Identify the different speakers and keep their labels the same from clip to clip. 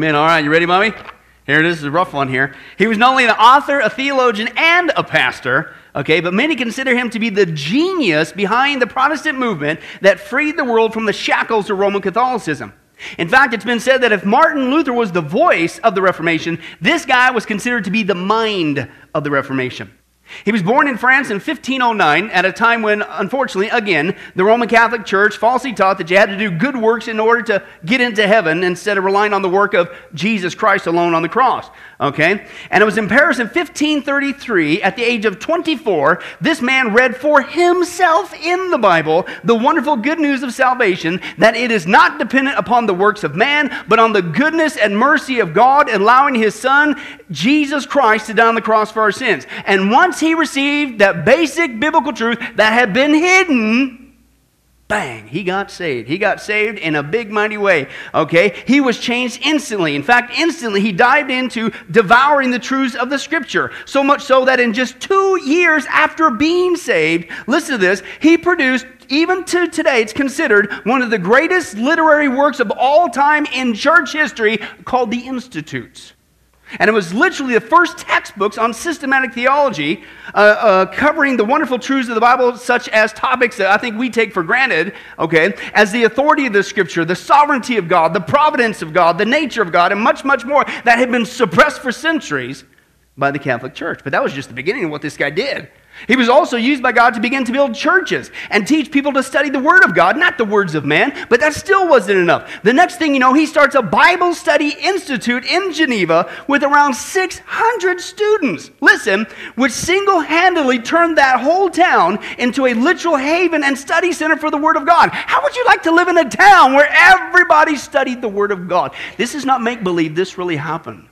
Speaker 1: Amen. All right, you ready, mommy? Here it is, it's a rough one here. He was not only an author, a theologian, and a pastor, okay, but many consider him to be the genius behind the Protestant movement that freed the world from the shackles of Roman Catholicism. In fact, it's been said that if Martin Luther was the voice of the Reformation, this guy was considered to be the mind of the Reformation. He was born in France in 1509 at a time when, unfortunately, again, the Roman Catholic Church falsely taught that you had to do good works in order to get into heaven instead of relying on the work of Jesus Christ alone on the cross. Okay? And it was in Paris in 1533, at the age of 24, this man read for himself in the Bible the wonderful good news of salvation that it is not dependent upon the works of man, but on the goodness and mercy of God, allowing his Son, Jesus Christ, to die on the cross for our sins. And once he received that basic biblical truth that had been hidden, bang, he got saved. He got saved in a big, mighty way. Okay? He was changed instantly. In fact, instantly, he dived into devouring the truths of the scripture. So much so that in just two years after being saved, listen to this, he produced even to today, it's considered one of the greatest literary works of all time in church history called The Institutes. And it was literally the first textbooks on systematic theology uh, uh, covering the wonderful truths of the Bible, such as topics that I think we take for granted, okay, as the authority of the Scripture, the sovereignty of God, the providence of God, the nature of God, and much, much more that had been suppressed for centuries by the Catholic Church. But that was just the beginning of what this guy did. He was also used by God to begin to build churches and teach people to study the Word of God, not the words of man, but that still wasn't enough. The next thing you know, he starts a Bible study institute in Geneva with around 600 students. Listen, which single handedly turned that whole town into a literal haven and study center for the Word of God. How would you like to live in a town where everybody studied the Word of God? This is not make believe, this really happened.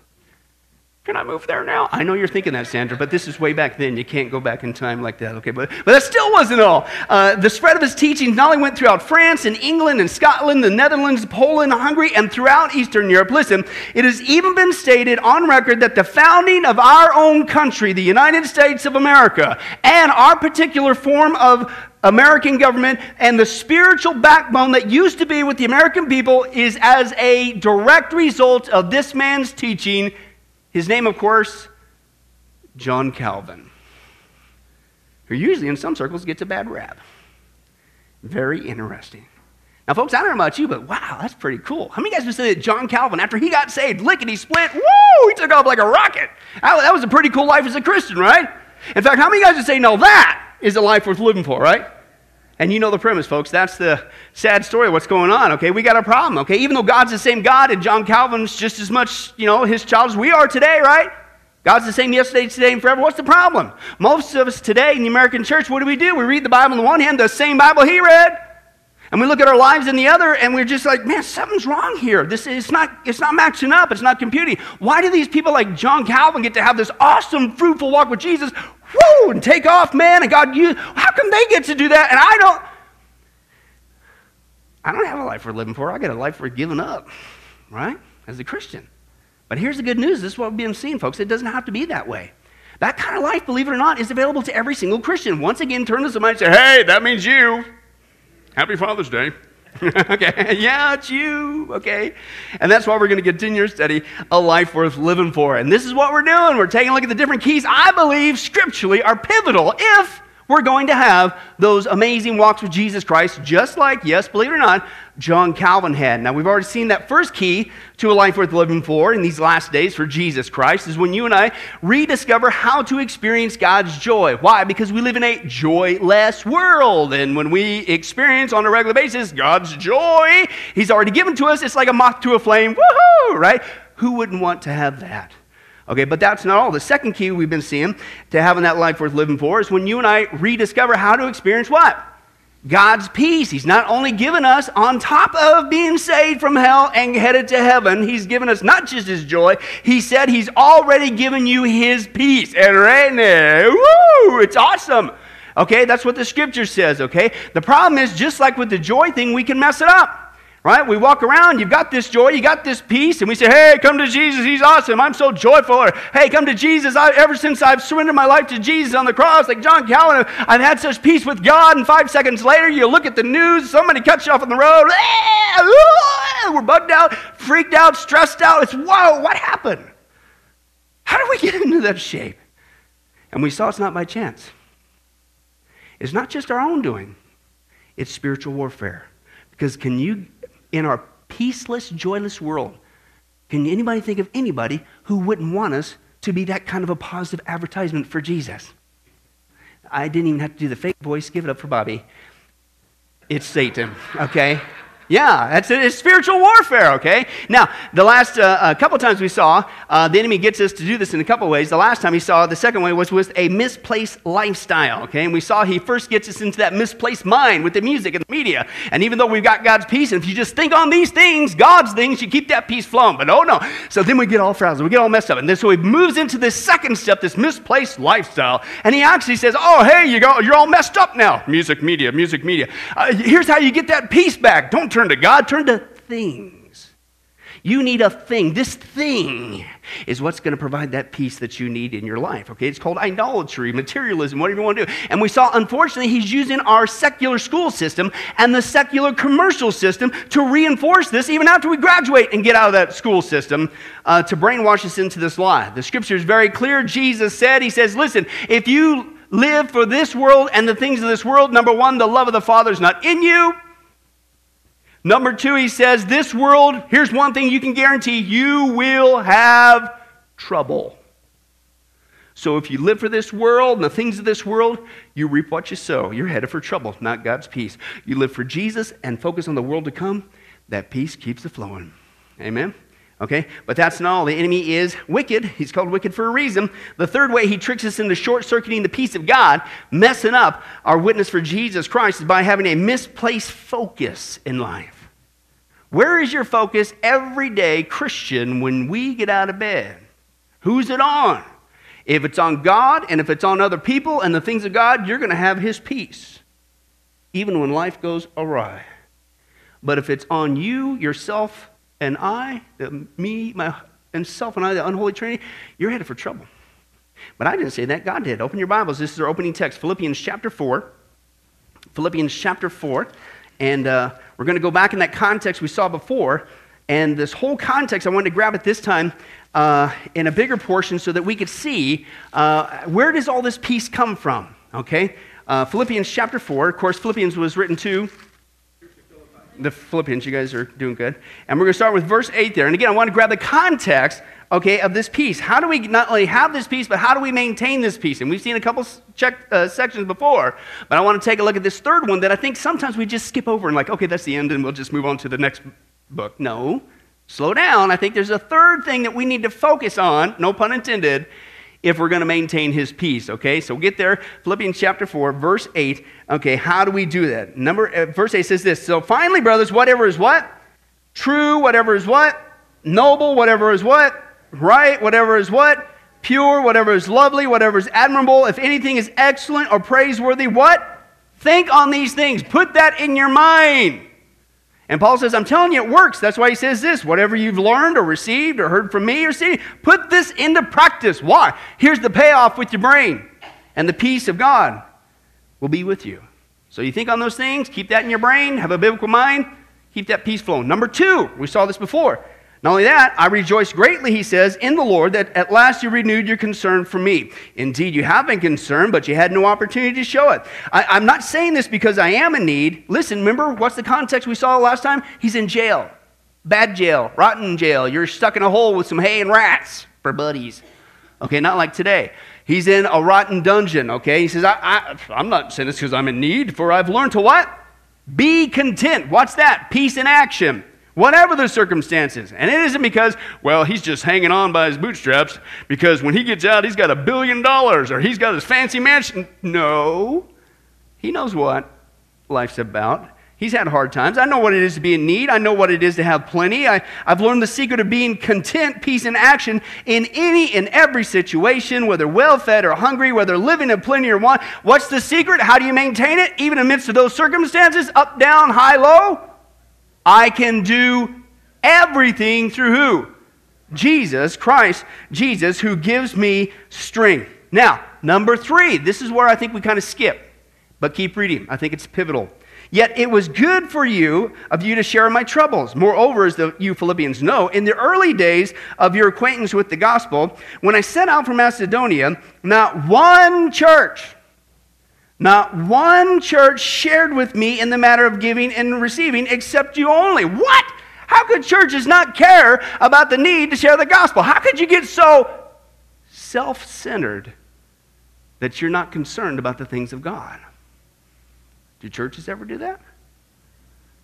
Speaker 1: Can I move there now? I know you're thinking that, Sandra, but this is way back then. You can't go back in time like that, okay? But, but that still wasn't all. Uh, the spread of his teachings not only went throughout France and England and Scotland, the Netherlands, Poland, Hungary, and throughout Eastern Europe. Listen, it has even been stated on record that the founding of our own country, the United States of America, and our particular form of American government and the spiritual backbone that used to be with the American people is as a direct result of this man's teaching his name, of course, John Calvin, who usually in some circles gets a bad rap. Very interesting. Now, folks, I don't know about you, but wow, that's pretty cool. How many guys would say that John Calvin, after he got saved, lickety split, woo, he took off like a rocket? That was a pretty cool life as a Christian, right? In fact, how many guys would say, no, that is a life worth living for, right? And you know the premise, folks. That's the sad story of what's going on, okay? We got a problem, okay? Even though God's the same God and John Calvin's just as much, you know, his child as we are today, right? God's the same yesterday, today, and forever. What's the problem? Most of us today in the American church, what do we do? We read the Bible on the one hand, the same Bible he read. And we look at our lives in the other, and we're just like, man, something's wrong here. This is not, it's not matching up. It's not computing. Why do these people like John Calvin get to have this awesome, fruitful walk with Jesus? Woo, and take off, man. And God, you, how come they get to do that? And I don't. I don't have a life worth living for. I got a life worth giving up, right? As a Christian. But here's the good news. This is what we've been seeing, folks. It doesn't have to be that way. That kind of life, believe it or not, is available to every single Christian. Once again, turn to somebody and say, hey, that means you. Happy Father's Day. okay, yeah, it's you, okay? And that's why we're going to continue our study, A Life Worth Living For. And this is what we're doing. We're taking a look at the different keys I believe scripturally are pivotal if we're going to have those amazing walks with Jesus Christ, just like, yes, believe it or not, John Calvin had. Now, we've already seen that first key to a life worth living for in these last days for Jesus Christ is when you and I rediscover how to experience God's joy. Why? Because we live in a joyless world. And when we experience on a regular basis God's joy, He's already given to us, it's like a moth to a flame. Woohoo! Right? Who wouldn't want to have that? Okay, but that's not all. The second key we've been seeing to having that life worth living for is when you and I rediscover how to experience what? God's peace. He's not only given us, on top of being saved from hell and headed to heaven, He's given us not just His joy, He said He's already given you His peace. And right now, woo, it's awesome. Okay, that's what the scripture says, okay? The problem is, just like with the joy thing, we can mess it up. Right? We walk around, you've got this joy, you got this peace, and we say, hey, come to Jesus, he's awesome, I'm so joyful. Or, hey, come to Jesus, I, ever since I've surrendered my life to Jesus on the cross, like John Calvin, I've had such peace with God, and five seconds later, you look at the news, somebody cuts you off on the road, we're bugged out, freaked out, stressed out. It's, whoa, what happened? How do we get into that shape? And we saw it's not by chance. It's not just our own doing, it's spiritual warfare. Because can you, in our peaceless, joyless world, can anybody think of anybody who wouldn't want us to be that kind of a positive advertisement for Jesus? I didn't even have to do the fake voice. Give it up for Bobby. It's Satan, okay? Yeah, that's it. It's spiritual warfare, okay? Now, the last uh, couple times we saw, uh, the enemy gets us to do this in a couple ways. The last time he saw, the second way was with a misplaced lifestyle, okay? And we saw he first gets us into that misplaced mind with the music and the media. And even though we've got God's peace, and if you just think on these things, God's things, you keep that peace flowing. But oh no. So then we get all frazzled, we get all messed up. And then so he moves into this second step, this misplaced lifestyle. And he actually says, oh, hey, you go, you're all messed up now. Music, media, music, media. Uh, here's how you get that peace back. Don't turn to God, turn to things. You need a thing. This thing is what's going to provide that peace that you need in your life. Okay, it's called idolatry, materialism, whatever you want to do. And we saw, unfortunately, he's using our secular school system and the secular commercial system to reinforce this even after we graduate and get out of that school system uh, to brainwash us into this lie. The scripture is very clear. Jesus said, He says, listen, if you live for this world and the things of this world, number one, the love of the Father is not in you. Number two, he says, This world, here's one thing you can guarantee you will have trouble. So if you live for this world and the things of this world, you reap what you sow. You're headed for trouble, not God's peace. You live for Jesus and focus on the world to come, that peace keeps it flowing. Amen? Okay? But that's not all. The enemy is wicked. He's called wicked for a reason. The third way he tricks us into short circuiting the peace of God, messing up our witness for Jesus Christ, is by having a misplaced focus in life. Where is your focus every day, Christian, when we get out of bed? Who's it on? If it's on God and if it's on other people and the things of God, you're going to have His peace, even when life goes awry. But if it's on you, yourself, and I, me, my, and self and I, the unholy trinity, you're headed for trouble. But I didn't say that. God did. Open your Bibles. This is our opening text, Philippians chapter 4. Philippians chapter 4. And uh, we're going to go back in that context we saw before. And this whole context, I wanted to grab it this time uh, in a bigger portion so that we could see uh, where does all this peace come from, okay? Uh, Philippians chapter 4. Of course, Philippians was written to the Philippians. You guys are doing good. And we're going to start with verse 8 there. And again, I want to grab the context okay, of this peace. How do we not only have this peace, but how do we maintain this peace? And we've seen a couple check, uh, sections before, but I want to take a look at this third one that I think sometimes we just skip over and like, okay, that's the end, and we'll just move on to the next book. No, slow down. I think there's a third thing that we need to focus on, no pun intended, if we're going to maintain his peace. Okay, so get there. Philippians chapter 4, verse 8. Okay, how do we do that? Number, uh, verse 8 says this So finally, brothers, whatever is what? True, whatever is what? Noble, whatever is what? right, whatever is what? Pure, whatever is lovely, whatever is admirable, if anything is excellent or praiseworthy, what? Think on these things. Put that in your mind. And Paul says, I'm telling you, it works. That's why he says this whatever you've learned or received or heard from me or seen, put this into practice. Why? Here's the payoff with your brain. And the peace of God will be with you. So you think on those things, keep that in your brain, have a biblical mind, keep that peace flowing. Number two, we saw this before. Not only that, I rejoice greatly, he says, in the Lord that at last you renewed your concern for me. Indeed, you have been concerned, but you had no opportunity to show it. I, am not saying this because I am in need. Listen, remember what's the context we saw last time? He's in jail. Bad jail, rotten jail. You're stuck in a hole with some hay and rats for buddies. Okay, not like today. He's in a rotten dungeon, okay? He says, I, I'm not saying this because I'm in need, for I've learned to what? Be content. What's that? Peace in action whatever the circumstances. And it isn't because, well, he's just hanging on by his bootstraps because when he gets out, he's got a billion dollars or he's got his fancy mansion. No. He knows what life's about. He's had hard times. I know what it is to be in need. I know what it is to have plenty. I, have learned the secret of being content, peace, and action in any and every situation, whether well fed or hungry, whether living in plenty or want. What's the secret? How do you maintain it, even amidst those circumstances? Up, down, high, low? I can do everything through who? Jesus Christ, Jesus, who gives me strength. Now, number three, this is where I think we kind of skip. But keep reading. I think it's pivotal. Yet it was good for you of you to share my troubles. Moreover, as the, you Philippians know, in the early days of your acquaintance with the gospel, when I set out from Macedonia, not one church, not one church shared with me in the matter of giving and receiving except you only. What? How could churches not care about the need to share the gospel? How could you get so self centered that you're not concerned about the things of God? Do churches ever do that?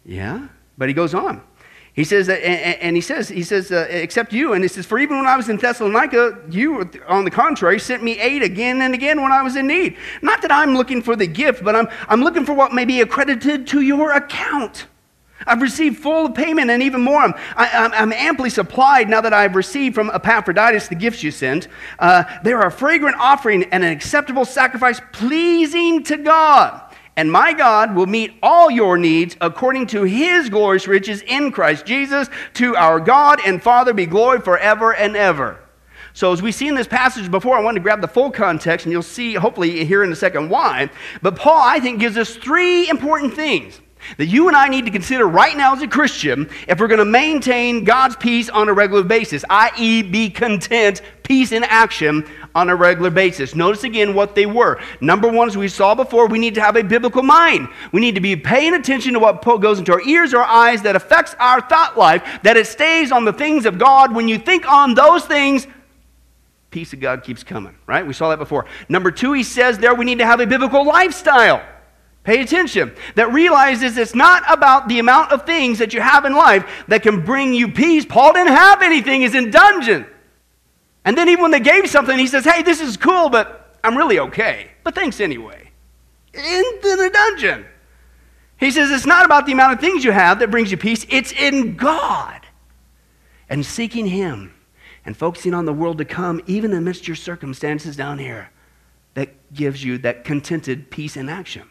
Speaker 1: Yeah. But he goes on. He says, that, and, he says, he says, uh, except you. And he says, for even when I was in Thessalonica, you, on the contrary, sent me aid again and again when I was in need. Not that I'm looking for the gift, but I'm, I'm looking for what may be accredited to your account. I've received full payment and even more. I'm, I, am amply supplied now that I've received from Epaphroditus the gifts you sent. Uh, they are a fragrant offering and an acceptable sacrifice pleasing to God. And my God will meet all your needs according to his glorious riches in Christ Jesus. To our God and Father be glory forever and ever. So, as we see in this passage before, I want to grab the full context, and you'll see, hopefully, here in a second why. But Paul, I think, gives us three important things that you and I need to consider right now as a Christian if we're going to maintain God's peace on a regular basis, i.e., be content, peace in action on a regular basis. Notice again what they were. Number one, as we saw before, we need to have a biblical mind. We need to be paying attention to what goes into our ears or eyes that affects our thought life, that it stays on the things of God. When you think on those things, peace of God keeps coming, right? We saw that before. Number two, he says there we need to have a biblical lifestyle. Pay attention. That realizes it's not about the amount of things that you have in life that can bring you peace. Paul didn't have anything, he's in dungeon. And then even when they gave something, he says, Hey, this is cool, but I'm really okay. But thanks anyway. In the dungeon. He says, It's not about the amount of things you have that brings you peace, it's in God. And seeking Him and focusing on the world to come, even amidst your circumstances down here, that gives you that contented peace in action.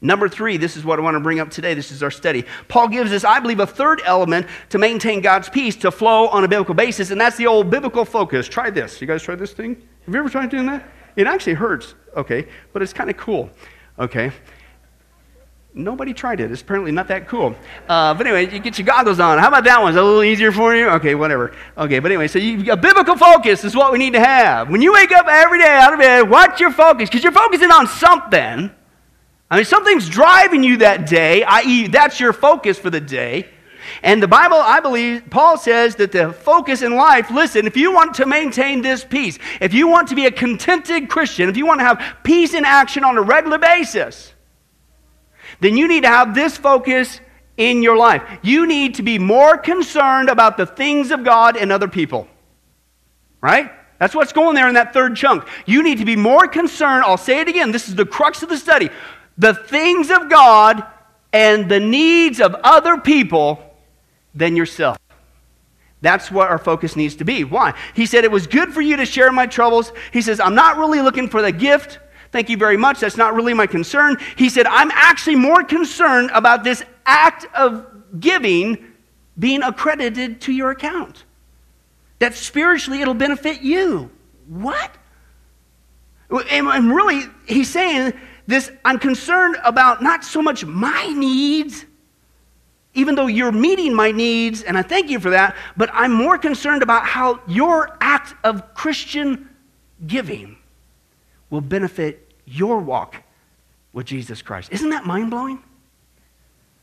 Speaker 1: Number three, this is what I want to bring up today. This is our study. Paul gives us, I believe, a third element to maintain God's peace to flow on a biblical basis, and that's the old biblical focus. Try this. You guys try this thing? Have you ever tried doing that? It actually hurts, okay, but it's kind of cool, okay? Nobody tried it. It's apparently not that cool. Uh, but anyway, you get your goggles on. How about that one? Is that a little easier for you? Okay, whatever. Okay, but anyway, so you, a biblical focus is what we need to have. When you wake up every day out of bed, what's your focus? Because you're focusing on something. I mean, something's driving you that day, i.e., that's your focus for the day. And the Bible, I believe, Paul says that the focus in life, listen, if you want to maintain this peace, if you want to be a contented Christian, if you want to have peace in action on a regular basis, then you need to have this focus in your life. You need to be more concerned about the things of God and other people. Right? That's what's going there in that third chunk. You need to be more concerned. I'll say it again. This is the crux of the study the things of God and the needs of other people than yourself. That's what our focus needs to be. Why? He said, It was good for you to share my troubles. He says, I'm not really looking for the gift. Thank you very much. That's not really my concern. He said, I'm actually more concerned about this act of giving being accredited to your account. That spiritually it'll benefit you. What? And really, he's saying this I'm concerned about not so much my needs, even though you're meeting my needs, and I thank you for that, but I'm more concerned about how your act of Christian giving will benefit your walk with Jesus Christ. Isn't that mind blowing?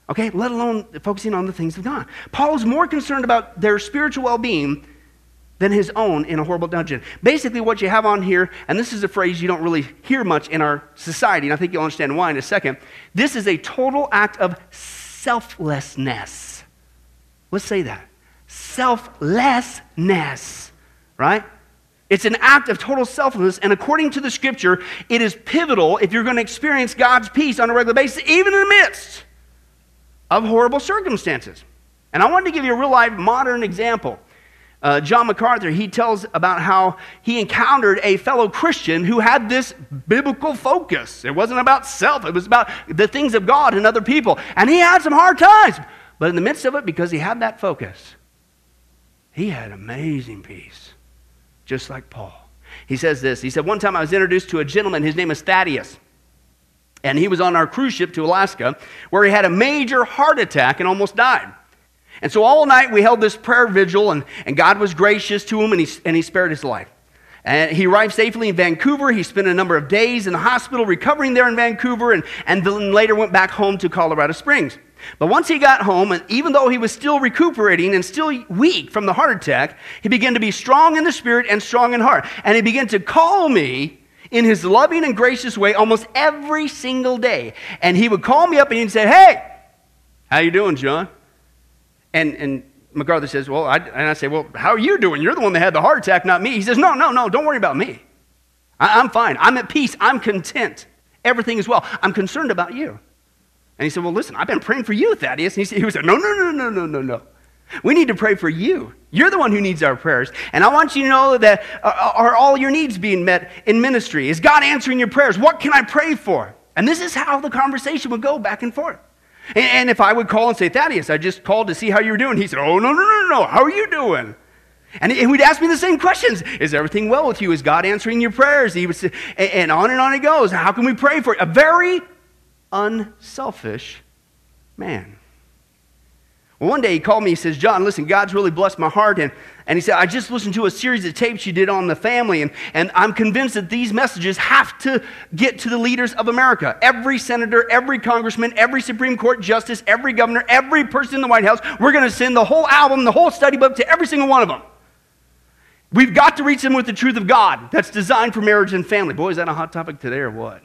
Speaker 1: Okay, let alone focusing on the things of God. Paul is more concerned about their spiritual well being than his own in a horrible dungeon. Basically, what you have on here, and this is a phrase you don't really hear much in our society, and I think you'll understand why in a second. This is a total act of selflessness. Let's say that selflessness, right? It's an act of total selflessness, and according to the scripture, it is pivotal if you're going to experience God's peace on a regular basis, even in the midst of horrible circumstances. And I wanted to give you a real life modern example. Uh, John MacArthur, he tells about how he encountered a fellow Christian who had this biblical focus. It wasn't about self, it was about the things of God and other people. And he had some hard times. But in the midst of it, because he had that focus, he had amazing peace, just like Paul. He says this He said, One time I was introduced to a gentleman, his name is Thaddeus. And he was on our cruise ship to Alaska where he had a major heart attack and almost died. And so all night we held this prayer vigil, and, and God was gracious to him, and he, and he spared his life. And he arrived safely in Vancouver. He spent a number of days in the hospital recovering there in Vancouver, and, and then later went back home to Colorado Springs. But once he got home, and even though he was still recuperating and still weak from the heart attack, he began to be strong in the spirit and strong in heart. And he began to call me in his loving and gracious way almost every single day. And he would call me up and he'd say, Hey, how you doing, John? And, and MacArthur says, Well, I, and I say, Well, how are you doing? You're the one that had the heart attack, not me. He says, No, no, no, don't worry about me. I, I'm fine. I'm at peace. I'm content. Everything is well. I'm concerned about you. And he said, Well, listen, I've been praying for you, Thaddeus. And he, said, he said, No, no, no, no, no, no, no. We need to pray for you. You're the one who needs our prayers. And I want you to know that uh, are all your needs being met in ministry? Is God answering your prayers? What can I pray for? And this is how the conversation would go back and forth. And if I would call and say, Thaddeus, I just called to see how you were doing, he said, Oh, no, no, no, no. How are you doing? And he would ask me the same questions. Is everything well with you? Is God answering your prayers? He would say, and on and on it goes. How can we pray for you? A very unselfish man. One day he called me. He says, John, listen, God's really blessed my heart. And, and he said, I just listened to a series of tapes you did on the family, and, and I'm convinced that these messages have to get to the leaders of America. Every senator, every congressman, every Supreme Court justice, every governor, every person in the White House, we're going to send the whole album, the whole study book to every single one of them. We've got to reach them with the truth of God that's designed for marriage and family. Boy, is that a hot topic today or what?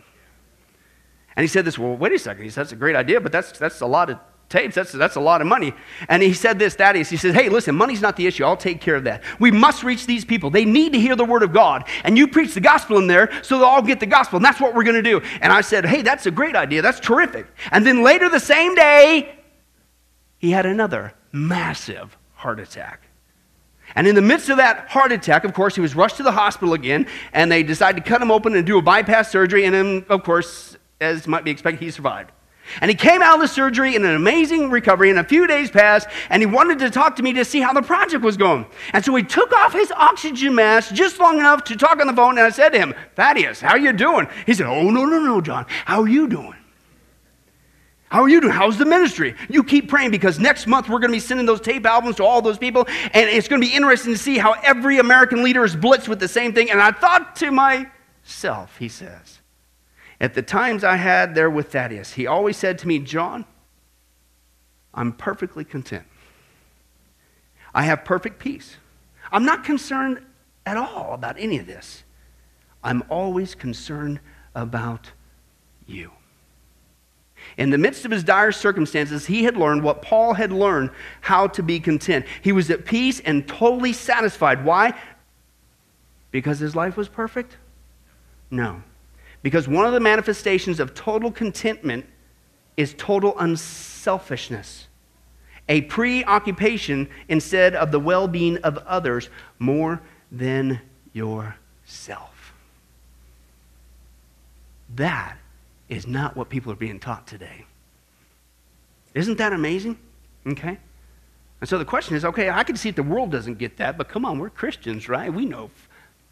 Speaker 1: And he said this, well, wait a second. He said, that's a great idea, but that's, that's a lot of tapes. That's, that's a lot of money. And he said this, that is, he says, hey, listen, money's not the issue. I'll take care of that. We must reach these people. They need to hear the word of God. And you preach the gospel in there so they'll all get the gospel. And that's what we're going to do. And I said, hey, that's a great idea. That's terrific. And then later the same day, he had another massive heart attack. And in the midst of that heart attack, of course, he was rushed to the hospital again, and they decided to cut him open and do a bypass surgery. And then, of course, as might be expected, he survived. And he came out of the surgery in an amazing recovery, and a few days passed, and he wanted to talk to me to see how the project was going. And so he took off his oxygen mask just long enough to talk on the phone, and I said to him, Thaddeus, how are you doing? He said, Oh, no, no, no, John. How are you doing? How are you doing? How's the ministry? You keep praying because next month we're going to be sending those tape albums to all those people, and it's going to be interesting to see how every American leader is blitzed with the same thing. And I thought to myself, he says, at the times I had there with Thaddeus, he always said to me, John, I'm perfectly content. I have perfect peace. I'm not concerned at all about any of this. I'm always concerned about you. In the midst of his dire circumstances, he had learned what Paul had learned how to be content. He was at peace and totally satisfied. Why? Because his life was perfect? No. Because one of the manifestations of total contentment is total unselfishness, a preoccupation instead of the well being of others more than yourself. That is not what people are being taught today. Isn't that amazing? Okay? And so the question is okay, I can see if the world doesn't get that, but come on, we're Christians, right? We know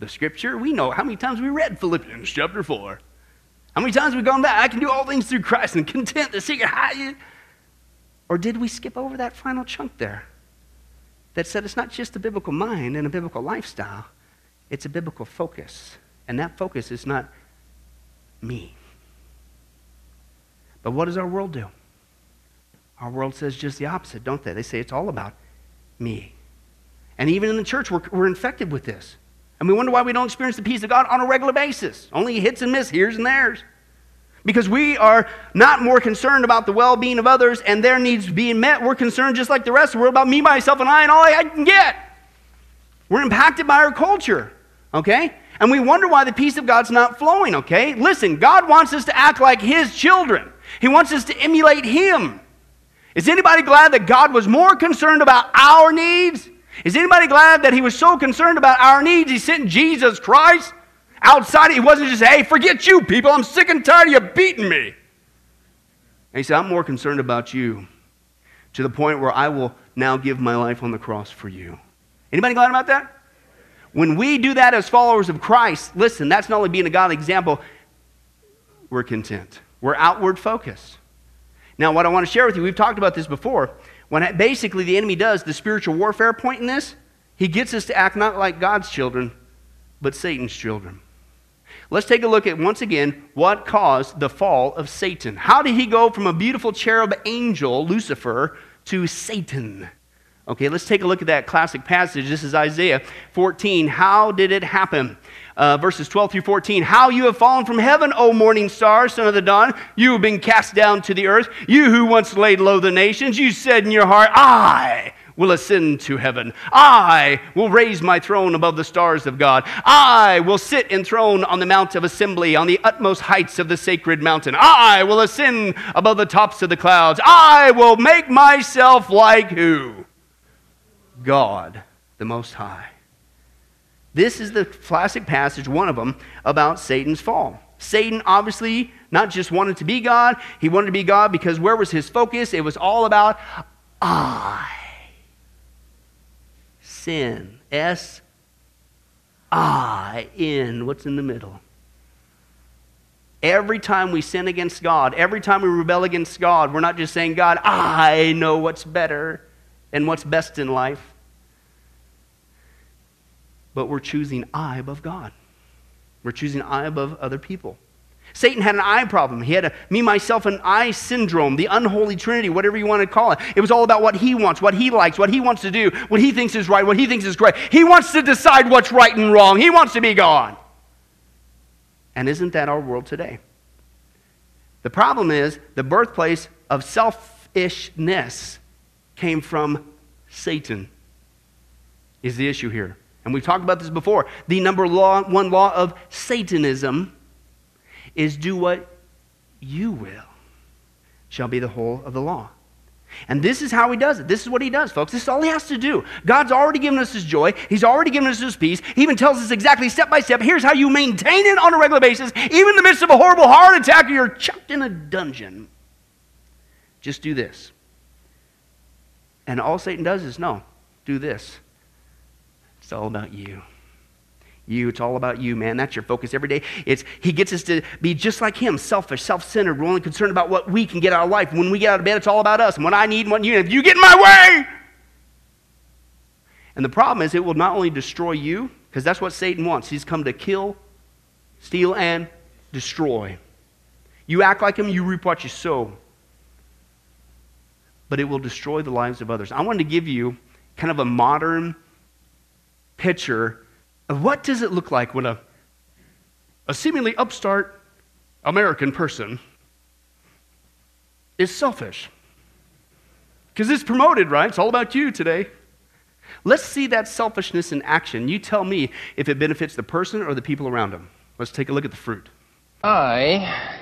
Speaker 1: the scripture. We know how many times we read Philippians chapter 4. How many times we've gone back? I can do all things through Christ and content the secret high. Or did we skip over that final chunk there that said it's not just a biblical mind and a biblical lifestyle, it's a biblical focus. And that focus is not me. But what does our world do? Our world says just the opposite, don't they? They say it's all about me. And even in the church, we're, we're infected with this. And we wonder why we don't experience the peace of God on a regular basis. Only hits and miss, here's and there's. Because we are not more concerned about the well being of others and their needs being met. We're concerned just like the rest of the world about me, myself, and I, and all I can get. We're impacted by our culture, okay? And we wonder why the peace of God's not flowing, okay? Listen, God wants us to act like His children, He wants us to emulate Him. Is anybody glad that God was more concerned about our needs is anybody glad that he was so concerned about our needs, he sent Jesus Christ outside? He wasn't just, hey, forget you people. I'm sick and tired of you beating me. And he said, I'm more concerned about you to the point where I will now give my life on the cross for you. Anybody glad about that? When we do that as followers of Christ, listen, that's not only being a godly example, we're content. We're outward focused. Now, what I want to share with you, we've talked about this before. When basically the enemy does the spiritual warfare point in this, he gets us to act not like God's children, but Satan's children. Let's take a look at once again what caused the fall of Satan. How did he go from a beautiful cherub angel, Lucifer, to Satan? Okay, let's take a look at that classic passage. This is Isaiah 14. How did it happen? Uh, verses 12 through 14. How you have fallen from heaven, O morning star, son of the dawn. You have been cast down to the earth. You who once laid low the nations. You said in your heart, I will ascend to heaven. I will raise my throne above the stars of God. I will sit enthroned on the mount of assembly, on the utmost heights of the sacred mountain. I will ascend above the tops of the clouds. I will make myself like who? God, the Most High. This is the classic passage, one of them, about Satan's fall. Satan obviously not just wanted to be God, he wanted to be God because where was his focus? It was all about I sin. S I N. What's in the middle? Every time we sin against God, every time we rebel against God, we're not just saying, God, I know what's better and what's best in life, but we're choosing I above God. We're choosing I above other people. Satan had an I problem. He had a me, myself, and I syndrome, the unholy trinity, whatever you want to call it. It was all about what he wants, what he likes, what he wants to do, what he thinks is right, what he thinks is great. He wants to decide what's right and wrong. He wants to be God. And isn't that our world today? The problem is the birthplace of selfishness came from Satan, is the issue here. And we've talked about this before. The number law, one law of Satanism is do what you will, shall be the whole of the law. And this is how he does it. This is what he does, folks. This is all he has to do. God's already given us his joy. He's already given us his peace. He even tells us exactly step by step here's how you maintain it on a regular basis, even in the midst of a horrible heart attack or you're chucked in a dungeon. Just do this. And all Satan does is no, do this. It's all about you you. It's all about you, man. That's your focus every day. It's he gets us to be just like him, selfish, self-centered. We're only concerned about what we can get out of life. When we get out of bed, it's all about us and what I need and what you need. If you get in my way. And the problem is it will not only destroy you, because that's what Satan wants. He's come to kill, steal, and destroy. You act like him, you reap what you sow. But it will destroy the lives of others. I wanted to give you kind of a modern picture of what does it look like when a, a seemingly upstart American person is selfish? Because it's promoted, right? It's all about you today. Let's see that selfishness in action. You tell me if it benefits the person or the people around them. Let's take a look at the fruit.
Speaker 2: I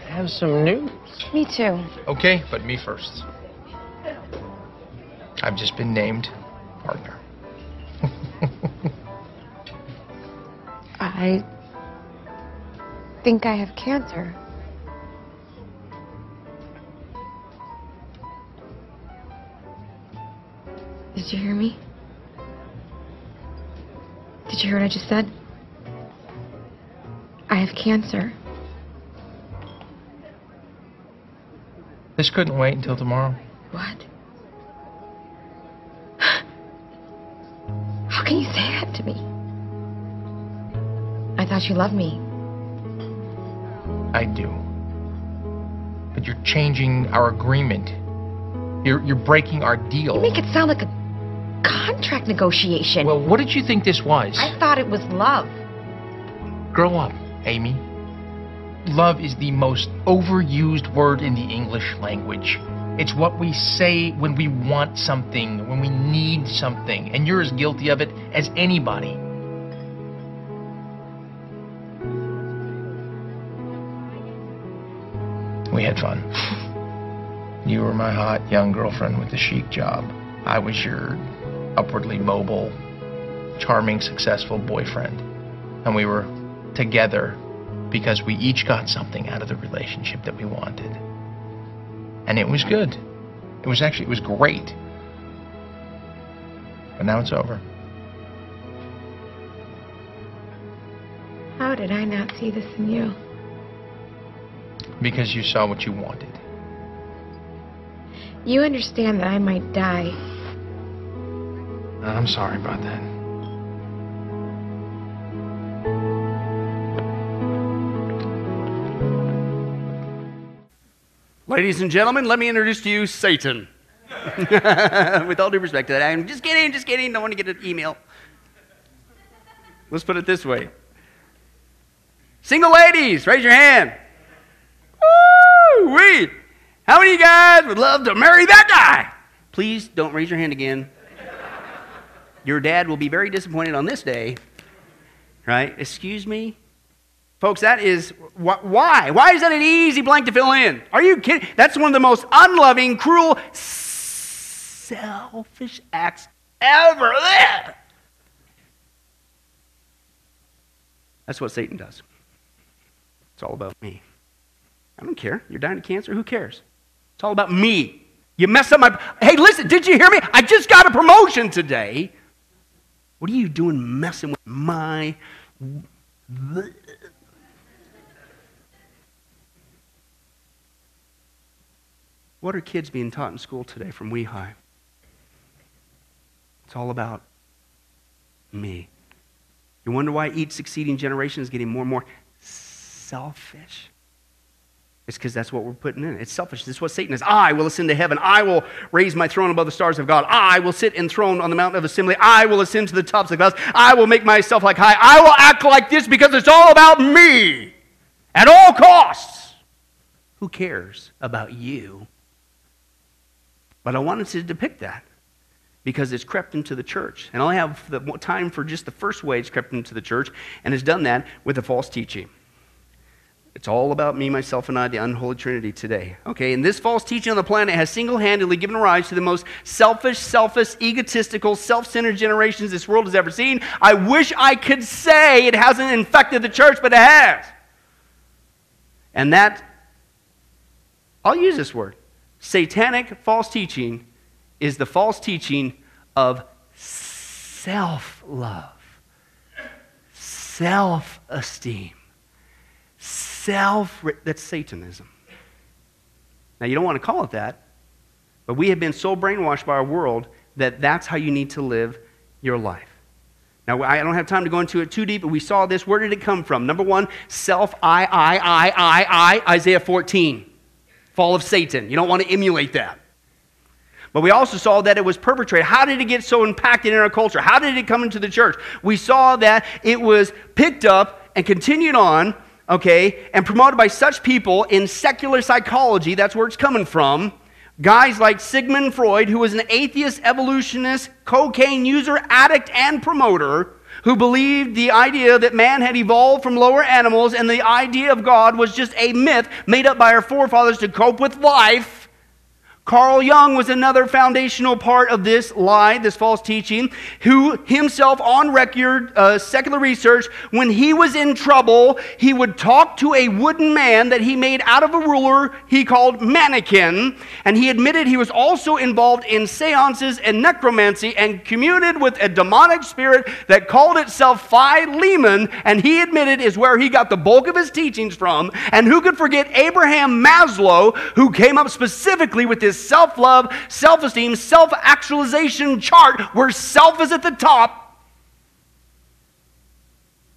Speaker 2: have some news.
Speaker 3: Me too.
Speaker 2: Okay, but me first. I've just been named partner.
Speaker 3: I think I have cancer. Did you hear me? Did you hear what I just said? I have cancer.
Speaker 2: This couldn't wait until tomorrow.
Speaker 3: What? How can you say that to me? I thought you loved me.
Speaker 2: I do. But you're changing our agreement. You're, you're breaking our deal.
Speaker 3: You make it sound like a contract negotiation.
Speaker 2: Well, what did you think this was?
Speaker 3: I thought it was love.
Speaker 2: Grow up, Amy. Love is the most overused word in the English language. It's what we say when we want something, when we need something, and you're as guilty of it as anybody. We had fun. You were my hot young girlfriend with the chic job. I was your upwardly mobile, charming, successful boyfriend. And we were together because we each got something out of the relationship that we wanted. And it was good. It was actually, it was great. But now it's over.
Speaker 3: How did I not see this in you?
Speaker 2: Because you saw what you wanted.
Speaker 3: You understand that I might die.
Speaker 2: I'm sorry about that.
Speaker 1: Ladies and gentlemen, let me introduce to you Satan. With all due respect to that, I'm just kidding, just kidding. Don't want to get an email. Let's put it this way Single ladies, raise your hand. Woo! Wee! How many of you guys would love to marry that guy? Please don't raise your hand again. Your dad will be very disappointed on this day. Right? Excuse me? Folks, that is wh- why? Why is that an easy blank to fill in? Are you kidding? That's one of the most unloving, cruel, selfish acts ever. Ugh. That's what Satan does. It's all about me. I don't care. You're dying of cancer. Who cares? It's all about me. You messed up my. Hey, listen, did you hear me? I just got a promotion today. What are you doing messing with my. What are kids being taught in school today from Wee High? It's all about me. You wonder why each succeeding generation is getting more and more selfish? It's because that's what we're putting in. It's selfish. This is what Satan is. I will ascend to heaven. I will raise my throne above the stars of God. I will sit enthroned on the mountain of assembly. I will ascend to the tops of the clouds. I will make myself like high. I will act like this because it's all about me at all costs. Who cares about you? But I wanted to depict that because it's crept into the church. And I only have the time for just the first way it's crept into the church, and has done that with a false teaching. It's all about me, myself, and I, the unholy trinity today. Okay, and this false teaching on the planet has single handedly given rise to the most selfish, selfish, egotistical, self centered generations this world has ever seen. I wish I could say it hasn't infected the church, but it has. And that, I'll use this word satanic false teaching is the false teaching of self love, self esteem self that's satanism. Now you don't want to call it that but we have been so brainwashed by our world that that's how you need to live your life. Now i don't have time to go into it too deep but we saw this. Where did it come from? Number one self i i i i i isaiah 14 fall of satan. You don't want to emulate that. But we also saw that it was perpetrated. How did it get so impacted in our culture? How did it come into the church? We saw that it was picked up and continued on okay, and promoted by such people in secular psychology, that's where it's coming from. Guys like Sigmund Freud, who was an atheist, evolutionist, cocaine user, addict, and promoter, who believed the idea that man had evolved from lower animals and the idea of God was just a myth made up by our forefathers to cope with life Carl Jung was another foundational part of this lie, this false teaching, who himself on record, uh, secular research, when he was in trouble, he would talk to a wooden man that he made out of a ruler he called mannequin, and he admitted he was also involved in seances and necromancy and communed with a demonic spirit that called itself Philemon, and he admitted is where he got the bulk of his teachings from. And who could forget Abraham Maslow, who came up specifically with this his self love, self esteem, self actualization chart where self is at the top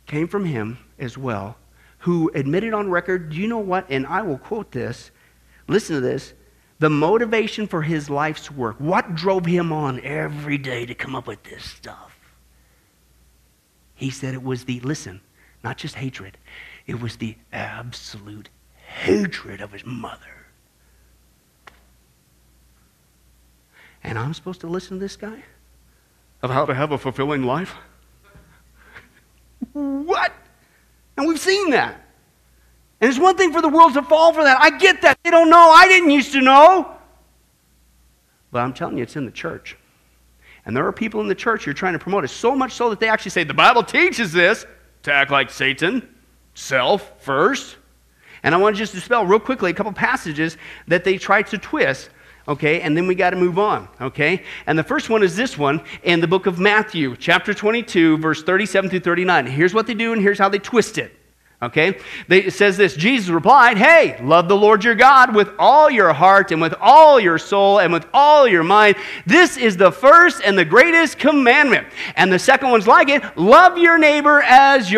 Speaker 1: came from him as well, who admitted on record, do you know what? And I will quote this. Listen to this. The motivation for his life's work, what drove him on every day to come up with this stuff? He said it was the, listen, not just hatred, it was the absolute hatred of his mother. And I'm supposed to listen to this guy? Of how to have a fulfilling life? what? And we've seen that. And it's one thing for the world to fall for that. I get that. They don't know. I didn't used to know. But I'm telling you, it's in the church. And there are people in the church you're trying to promote it so much so that they actually say, the Bible teaches this to act like Satan, self first. And I want to just dispel real quickly a couple passages that they try to twist okay? And then we got to move on, okay? And the first one is this one in the book of Matthew, chapter 22, verse 37 through 39. Here's what they do, and here's how they twist it. Okay? They, it says this Jesus replied, Hey, love the Lord your God with all your heart and with all your soul and with all your mind. This is the first and the greatest commandment. And the second one's like it love your neighbor as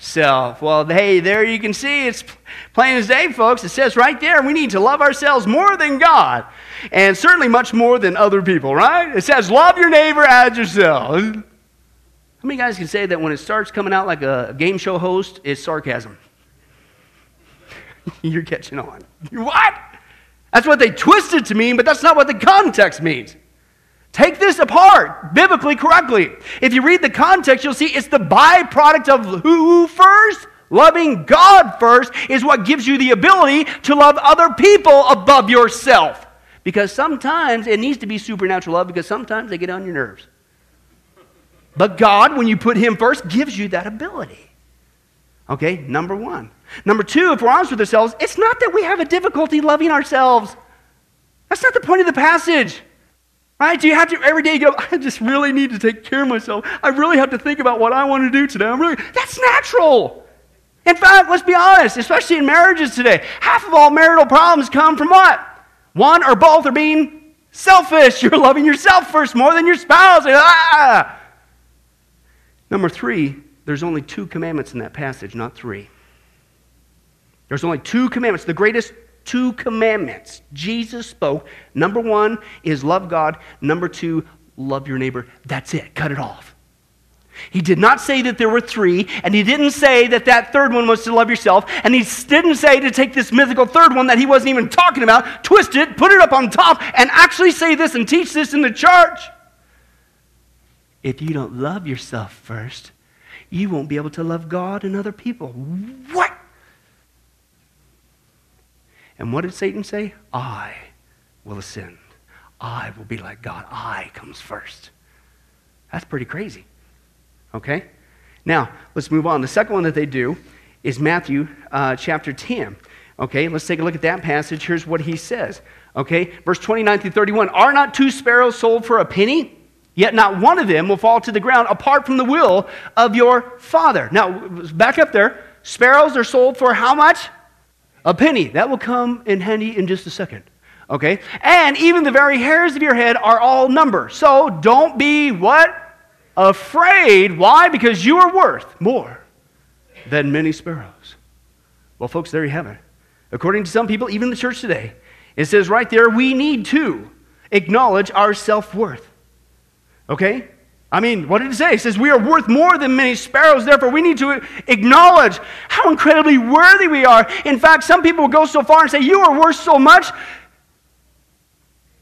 Speaker 1: yourself. Well, hey, there you can see it's plain as day, folks. It says right there we need to love ourselves more than God and certainly much more than other people, right? It says love your neighbor as yourself. How many guys can say that when it starts coming out like a game show host, it's sarcasm? You're catching on. What? That's what they twisted to mean, but that's not what the context means. Take this apart biblically correctly. If you read the context, you'll see it's the byproduct of who first? Loving God first is what gives you the ability to love other people above yourself. Because sometimes it needs to be supernatural love because sometimes they get on your nerves. But God, when you put Him first, gives you that ability. Okay, number one. Number two, if we're honest with ourselves, it's not that we have a difficulty loving ourselves. That's not the point of the passage. Right? Do you have to every day go, I just really need to take care of myself. I really have to think about what I want to do today. I'm really that's natural. In fact, let's be honest, especially in marriages today, half of all marital problems come from what? One or both are being selfish. You're loving yourself first more than your spouse. Ah! Number three, there's only two commandments in that passage, not three. There's only two commandments, the greatest two commandments Jesus spoke. Number one is love God. Number two, love your neighbor. That's it. Cut it off. He did not say that there were three, and he didn't say that that third one was to love yourself, and he didn't say to take this mythical third one that he wasn't even talking about, twist it, put it up on top, and actually say this and teach this in the church. If you don't love yourself first, you won't be able to love God and other people. What? And what did Satan say? I will ascend. I will be like God. I comes first. That's pretty crazy. Okay? Now, let's move on. The second one that they do is Matthew uh, chapter 10. Okay, let's take a look at that passage. Here's what he says. Okay, verse 29 through 31. Are not two sparrows sold for a penny? Yet not one of them will fall to the ground apart from the will of your Father. Now, back up there. Sparrows are sold for how much? A penny. That will come in handy in just a second. Okay? And even the very hairs of your head are all numbered. So don't be what? Afraid. Why? Because you are worth more than many sparrows. Well, folks, there you have it. According to some people, even the church today, it says right there, we need to acknowledge our self worth. Okay? I mean, what did it say? It says, We are worth more than many sparrows. Therefore, we need to acknowledge how incredibly worthy we are. In fact, some people go so far and say, You are worth so much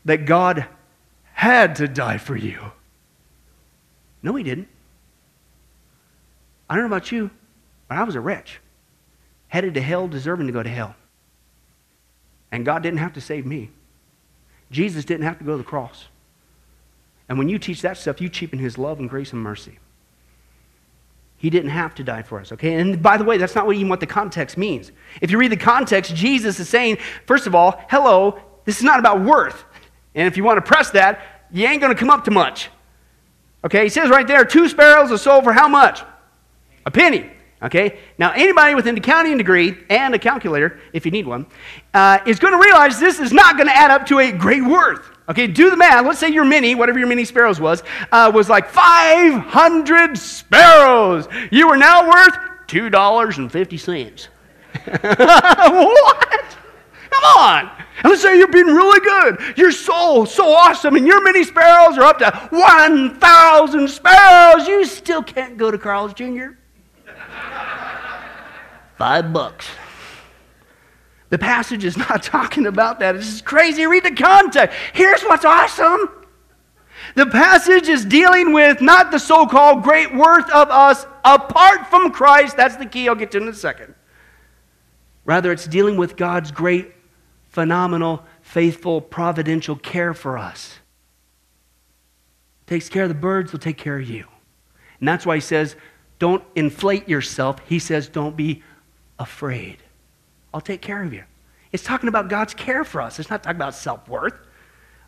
Speaker 1: that God had to die for you. No, He didn't. I don't know about you, but I was a wretch, headed to hell, deserving to go to hell. And God didn't have to save me, Jesus didn't have to go to the cross. And when you teach that stuff, you cheapen his love and grace and mercy. He didn't have to die for us, okay? And by the way, that's not what even what the context means. If you read the context, Jesus is saying, first of all, hello, this is not about worth. And if you want to press that, you ain't going to come up to much. Okay, he says right there, two sparrows are sold for how much? A penny. Okay, now anybody with an accounting degree and a calculator, if you need one, uh, is going to realize this is not going to add up to a great worth. Okay, do the math. Let's say your mini, whatever your mini sparrows was, uh, was like 500 sparrows. You are now worth $2.50. what? Come on. And let's say you're being really good. You're so, so awesome, and your mini sparrows are up to 1,000 sparrows. You still can't go to Carl's Jr. Five bucks. The passage is not talking about that. This is crazy. Read the context. Here's what's awesome. The passage is dealing with not the so called great worth of us apart from Christ. That's the key. I'll get to in a second. Rather, it's dealing with God's great, phenomenal, faithful, providential care for us. Takes care of the birds, will take care of you. And that's why he says, don't inflate yourself. He says, don't be afraid. I'll take care of you. It's talking about God's care for us. It's not talking about self worth.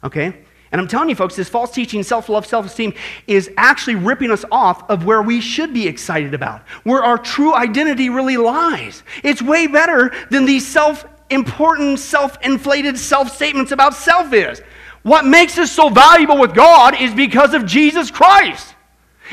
Speaker 1: Okay? And I'm telling you, folks, this false teaching, self love, self esteem, is actually ripping us off of where we should be excited about, where our true identity really lies. It's way better than these self important, self inflated self statements about self is. What makes us so valuable with God is because of Jesus Christ.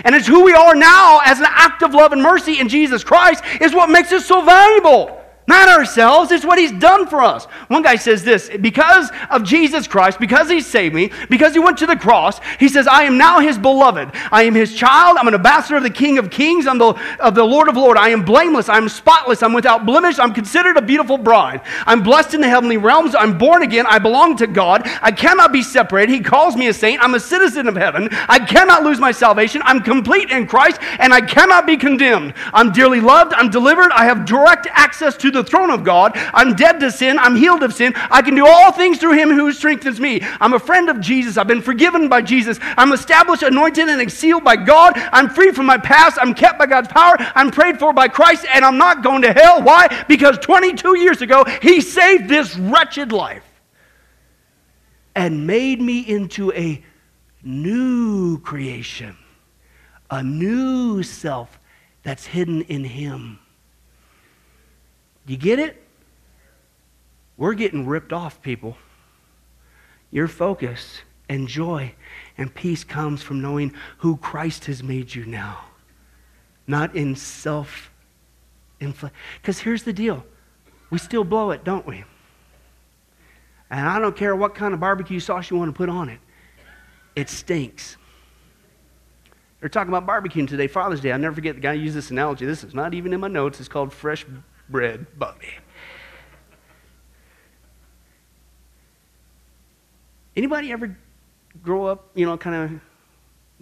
Speaker 1: And it's who we are now as an act of love and mercy in Jesus Christ is what makes us so valuable. Not ourselves, it's what He's done for us. One guy says this because of Jesus Christ, because He saved me, because He went to the cross, He says, I am now His beloved. I am His child. I'm an ambassador of the King of Kings. I'm the, of the Lord of Lords. I am blameless. I'm spotless. I'm without blemish. I'm considered a beautiful bride. I'm blessed in the heavenly realms. I'm born again. I belong to God. I cannot be separated. He calls me a saint. I'm a citizen of heaven. I cannot lose my salvation. I'm complete in Christ, and I cannot be condemned. I'm dearly loved. I'm delivered. I have direct access to the the throne of God. I'm dead to sin. I'm healed of sin. I can do all things through him who strengthens me. I'm a friend of Jesus. I've been forgiven by Jesus. I'm established, anointed, and sealed by God. I'm free from my past. I'm kept by God's power. I'm prayed for by Christ, and I'm not going to hell. Why? Because 22 years ago, he saved this wretched life and made me into a new creation, a new self that's hidden in him. You get it? We're getting ripped off, people. Your focus and joy and peace comes from knowing who Christ has made you now, not in self inflict. Because here's the deal we still blow it, don't we? And I don't care what kind of barbecue sauce you want to put on it, it stinks. They're talking about barbecuing today, Father's Day. I'll never forget the guy used this analogy. This is not even in my notes. It's called fresh bread Bobby. Anybody ever grow up, you know, kind of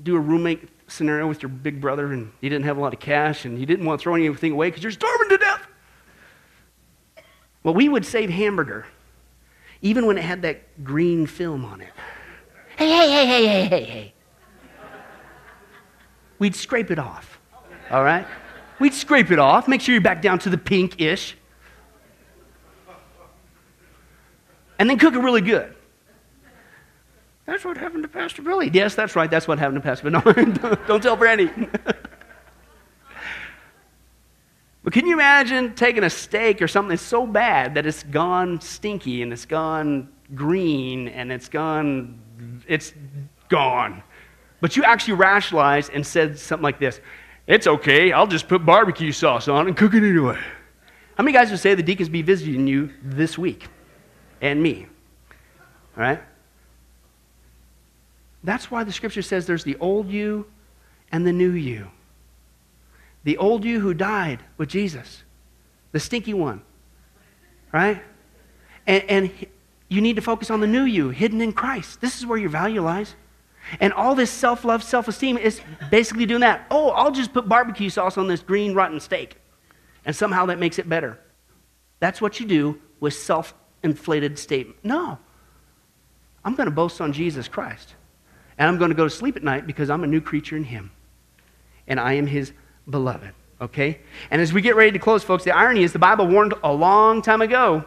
Speaker 1: do a roommate scenario with your big brother and you didn't have a lot of cash and you didn't want to throw anything away because you're starving to death? Well, we would save hamburger even when it had that green film on it. Hey, hey, hey, hey, hey, hey, hey. We'd scrape it off, all right? We'd scrape it off, make sure you're back down to the pink ish, and then cook it really good. That's what happened to Pastor Billy. Yes, that's right. That's what happened to Pastor Billy. No, don't tell Brandy. but can you imagine taking a steak or something that's so bad that it's gone stinky and it's gone green and it's gone, it's gone. But you actually rationalized and said something like this it's okay. I'll just put barbecue sauce on and cook it anyway. How many guys would say the deacons be visiting you this week? And me. All right? That's why the scripture says there's the old you and the new you. The old you who died with Jesus, the stinky one. Right? And, and you need to focus on the new you, hidden in Christ. This is where your value lies. And all this self love, self esteem is basically doing that. Oh, I'll just put barbecue sauce on this green, rotten steak. And somehow that makes it better. That's what you do with self inflated statement. No. I'm going to boast on Jesus Christ. And I'm going to go to sleep at night because I'm a new creature in Him. And I am His beloved. Okay? And as we get ready to close, folks, the irony is the Bible warned a long time ago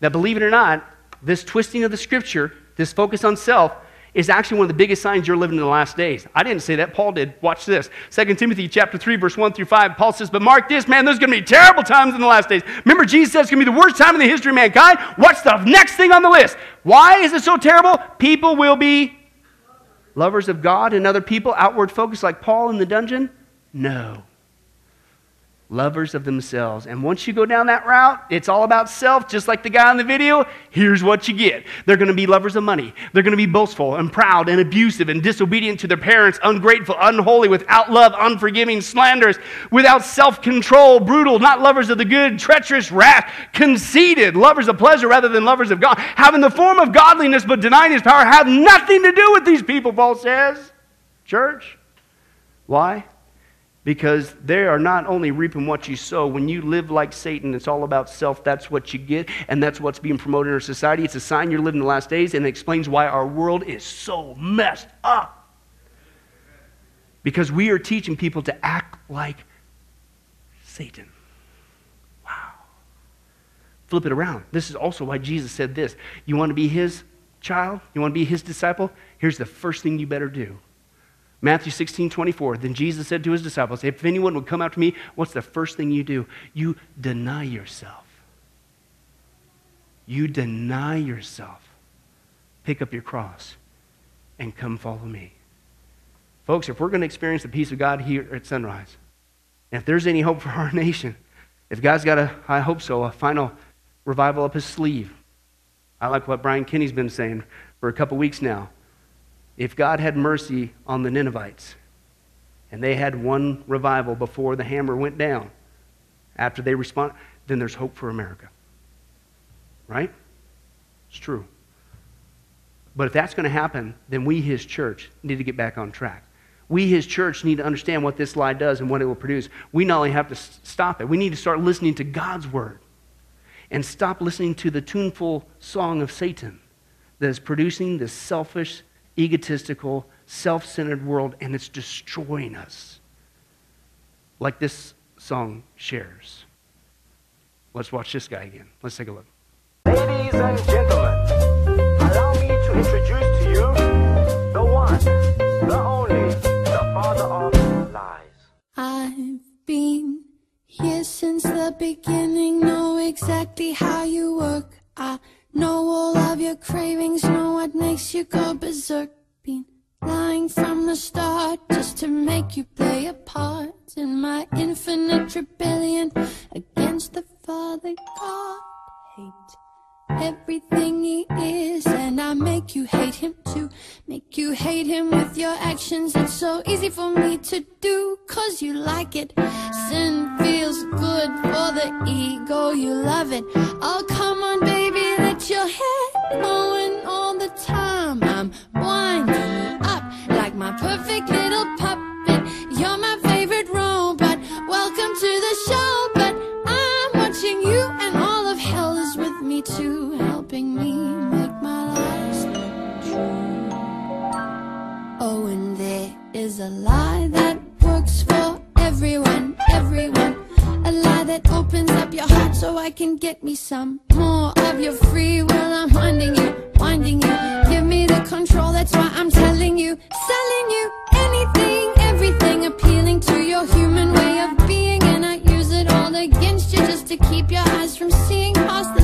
Speaker 1: that, believe it or not, this twisting of the scripture, this focus on self, is actually one of the biggest signs you're living in the last days. I didn't say that. Paul did. Watch this. 2 Timothy chapter 3, verse 1 through 5. Paul says, But mark this, man, there's going to be terrible times in the last days. Remember, Jesus says it's going to be the worst time in the history of mankind. What's the next thing on the list? Why is it so terrible? People will be lovers of God and other people, outward focused like Paul in the dungeon? No lovers of themselves. And once you go down that route, it's all about self, just like the guy in the video. Here's what you get they're going to be lovers of money. They're going to be boastful and proud and abusive and disobedient to their parents, ungrateful, unholy, without love, unforgiving, slanderous, without self control, brutal, not lovers of the good, treacherous, wrath, conceited, lovers of pleasure rather than lovers of God, having the form of godliness but denying his power, have nothing to do with these people, Paul says. Church. Why? Because they are not only reaping what you sow. When you live like Satan, it's all about self. That's what you get, and that's what's being promoted in our society. It's a sign you're living the last days, and it explains why our world is so messed up. Because we are teaching people to act like Satan. Wow. Flip it around. This is also why Jesus said this You want to be his child? You want to be his disciple? Here's the first thing you better do. Matthew 16, 24. Then Jesus said to his disciples, If anyone would come after me, what's the first thing you do? You deny yourself. You deny yourself. Pick up your cross and come follow me. Folks, if we're going to experience the peace of God here at sunrise, if there's any hope for our nation, if God's got a, I hope so, a final revival up his sleeve, I like what Brian Kinney's been saying for a couple weeks now. If God had mercy on the Ninevites, and they had one revival before the hammer went down, after they respond, then there's hope for America. Right? It's true. But if that's going to happen, then we, his church, need to get back on track. We, his church, need to understand what this lie does and what it will produce. We not only have to stop it, we need to start listening to God's word and stop listening to the tuneful song of Satan that is producing this selfish, egotistical, self centered world, and it's destroying us. Like this song shares. Let's watch this guy again. Let's take a look.
Speaker 4: Ladies and gentlemen, allow me to introduce to you the one, the only, the father of lies.
Speaker 5: I've been here since the beginning, know exactly how you work. I know all of your cravings, know what makes you go berserk. Been lying from the start just to make you play a part in my infinite rebellion against the Father God. Hate everything he is, and I make you hate him too. Make you hate him with your actions. It's so easy for me to do, cause you like it. Sin feels good for the ego, you love it. Oh, come on, baby, your head going all the time. I'm winding up like my perfect little puppet. You're my favorite robot. Welcome to the show, but I'm watching you, and all of hell is with me too, helping me make my lies true. Oh, and there is a lie that works for everyone, everyone. A lie that opens up your heart so I can get me some more of your free will. I'm winding you, winding you. Give me the control, that's why I'm telling you, selling you anything, everything, appealing to your human way of being. And I use it all against you just to keep your eyes from seeing past the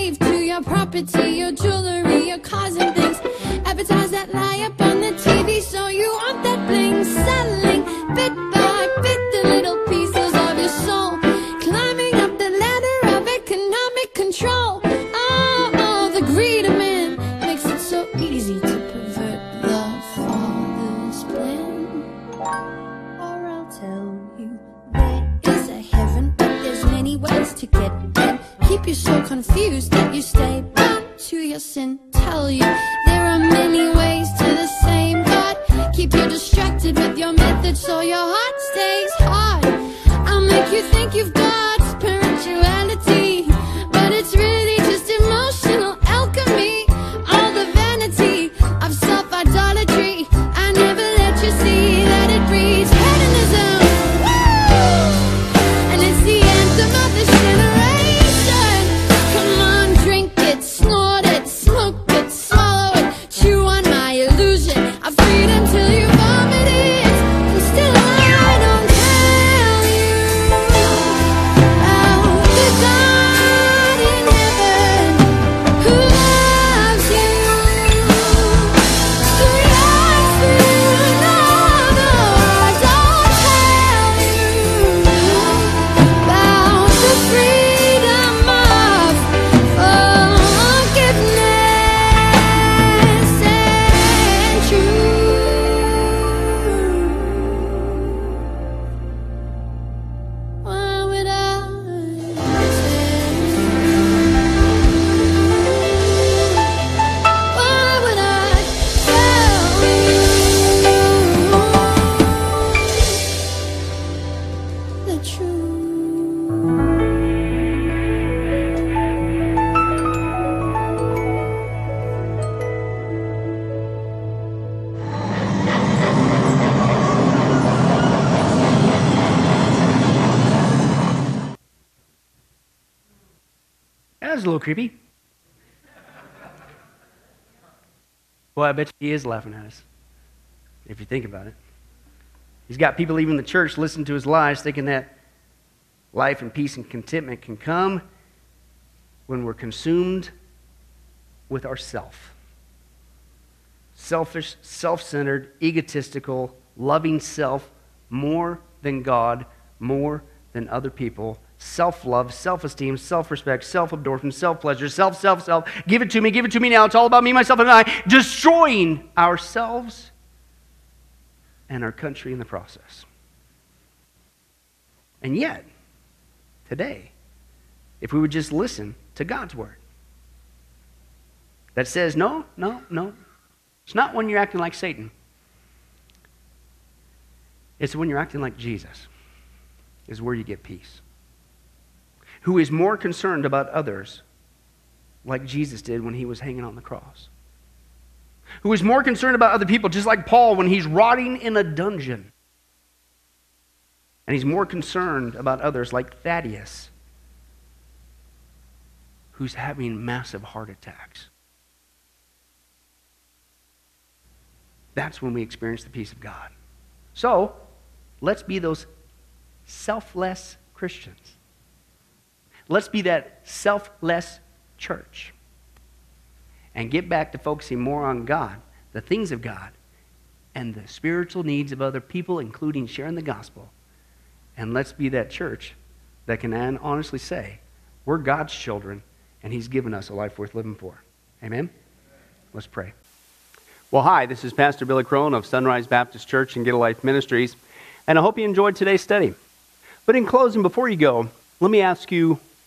Speaker 5: slave to your property, your jewelry, your cars and little
Speaker 1: creepy. Well, I bet he is laughing at us, if you think about it. He's got people leaving the church listening to his lies, thinking that life and peace and contentment can come when we're consumed with ourself. Selfish, self centered, egotistical, loving self more than God, more than other people. Self love, self esteem, self respect, self absorption, self pleasure, self, self, self. Give it to me, give it to me now. It's all about me, myself, and I. Destroying ourselves and our country in the process. And yet, today, if we would just listen to God's word that says, no, no, no, it's not when you're acting like Satan. It's when you're acting like Jesus, is where you get peace. Who is more concerned about others, like Jesus did when he was hanging on the cross. Who is more concerned about other people, just like Paul when he's rotting in a dungeon. And he's more concerned about others, like Thaddeus, who's having massive heart attacks. That's when we experience the peace of God. So, let's be those selfless Christians. Let's be that selfless church. And get back to focusing more on God, the things of God, and the spiritual needs of other people, including sharing the gospel. And let's be that church that can honestly say, we're God's children, and He's given us a life worth living for. Amen? Let's pray. Well, hi, this is Pastor Billy Crone of Sunrise Baptist Church and Get a Life Ministries, and I hope you enjoyed today's study. But in closing, before you go, let me ask you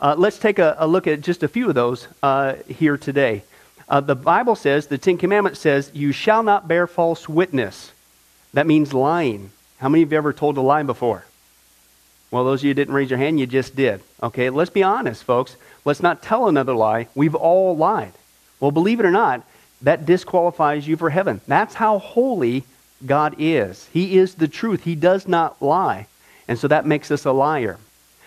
Speaker 1: Uh, let's take a, a, look at just a few of those uh, here today. Uh, the Bible says, the Ten Commandments says, You shall not bear false witness. That means lying. How many of you ever told a lie before? Well, those of you didn't raise your hand, you just did. Okay, let's be honest, folks. Let's not tell another lie. We've all lied. Well, believe it or not, that disqualifies you for heaven. That's how holy God is. He is the truth. He does not lie. And so that makes us a liar.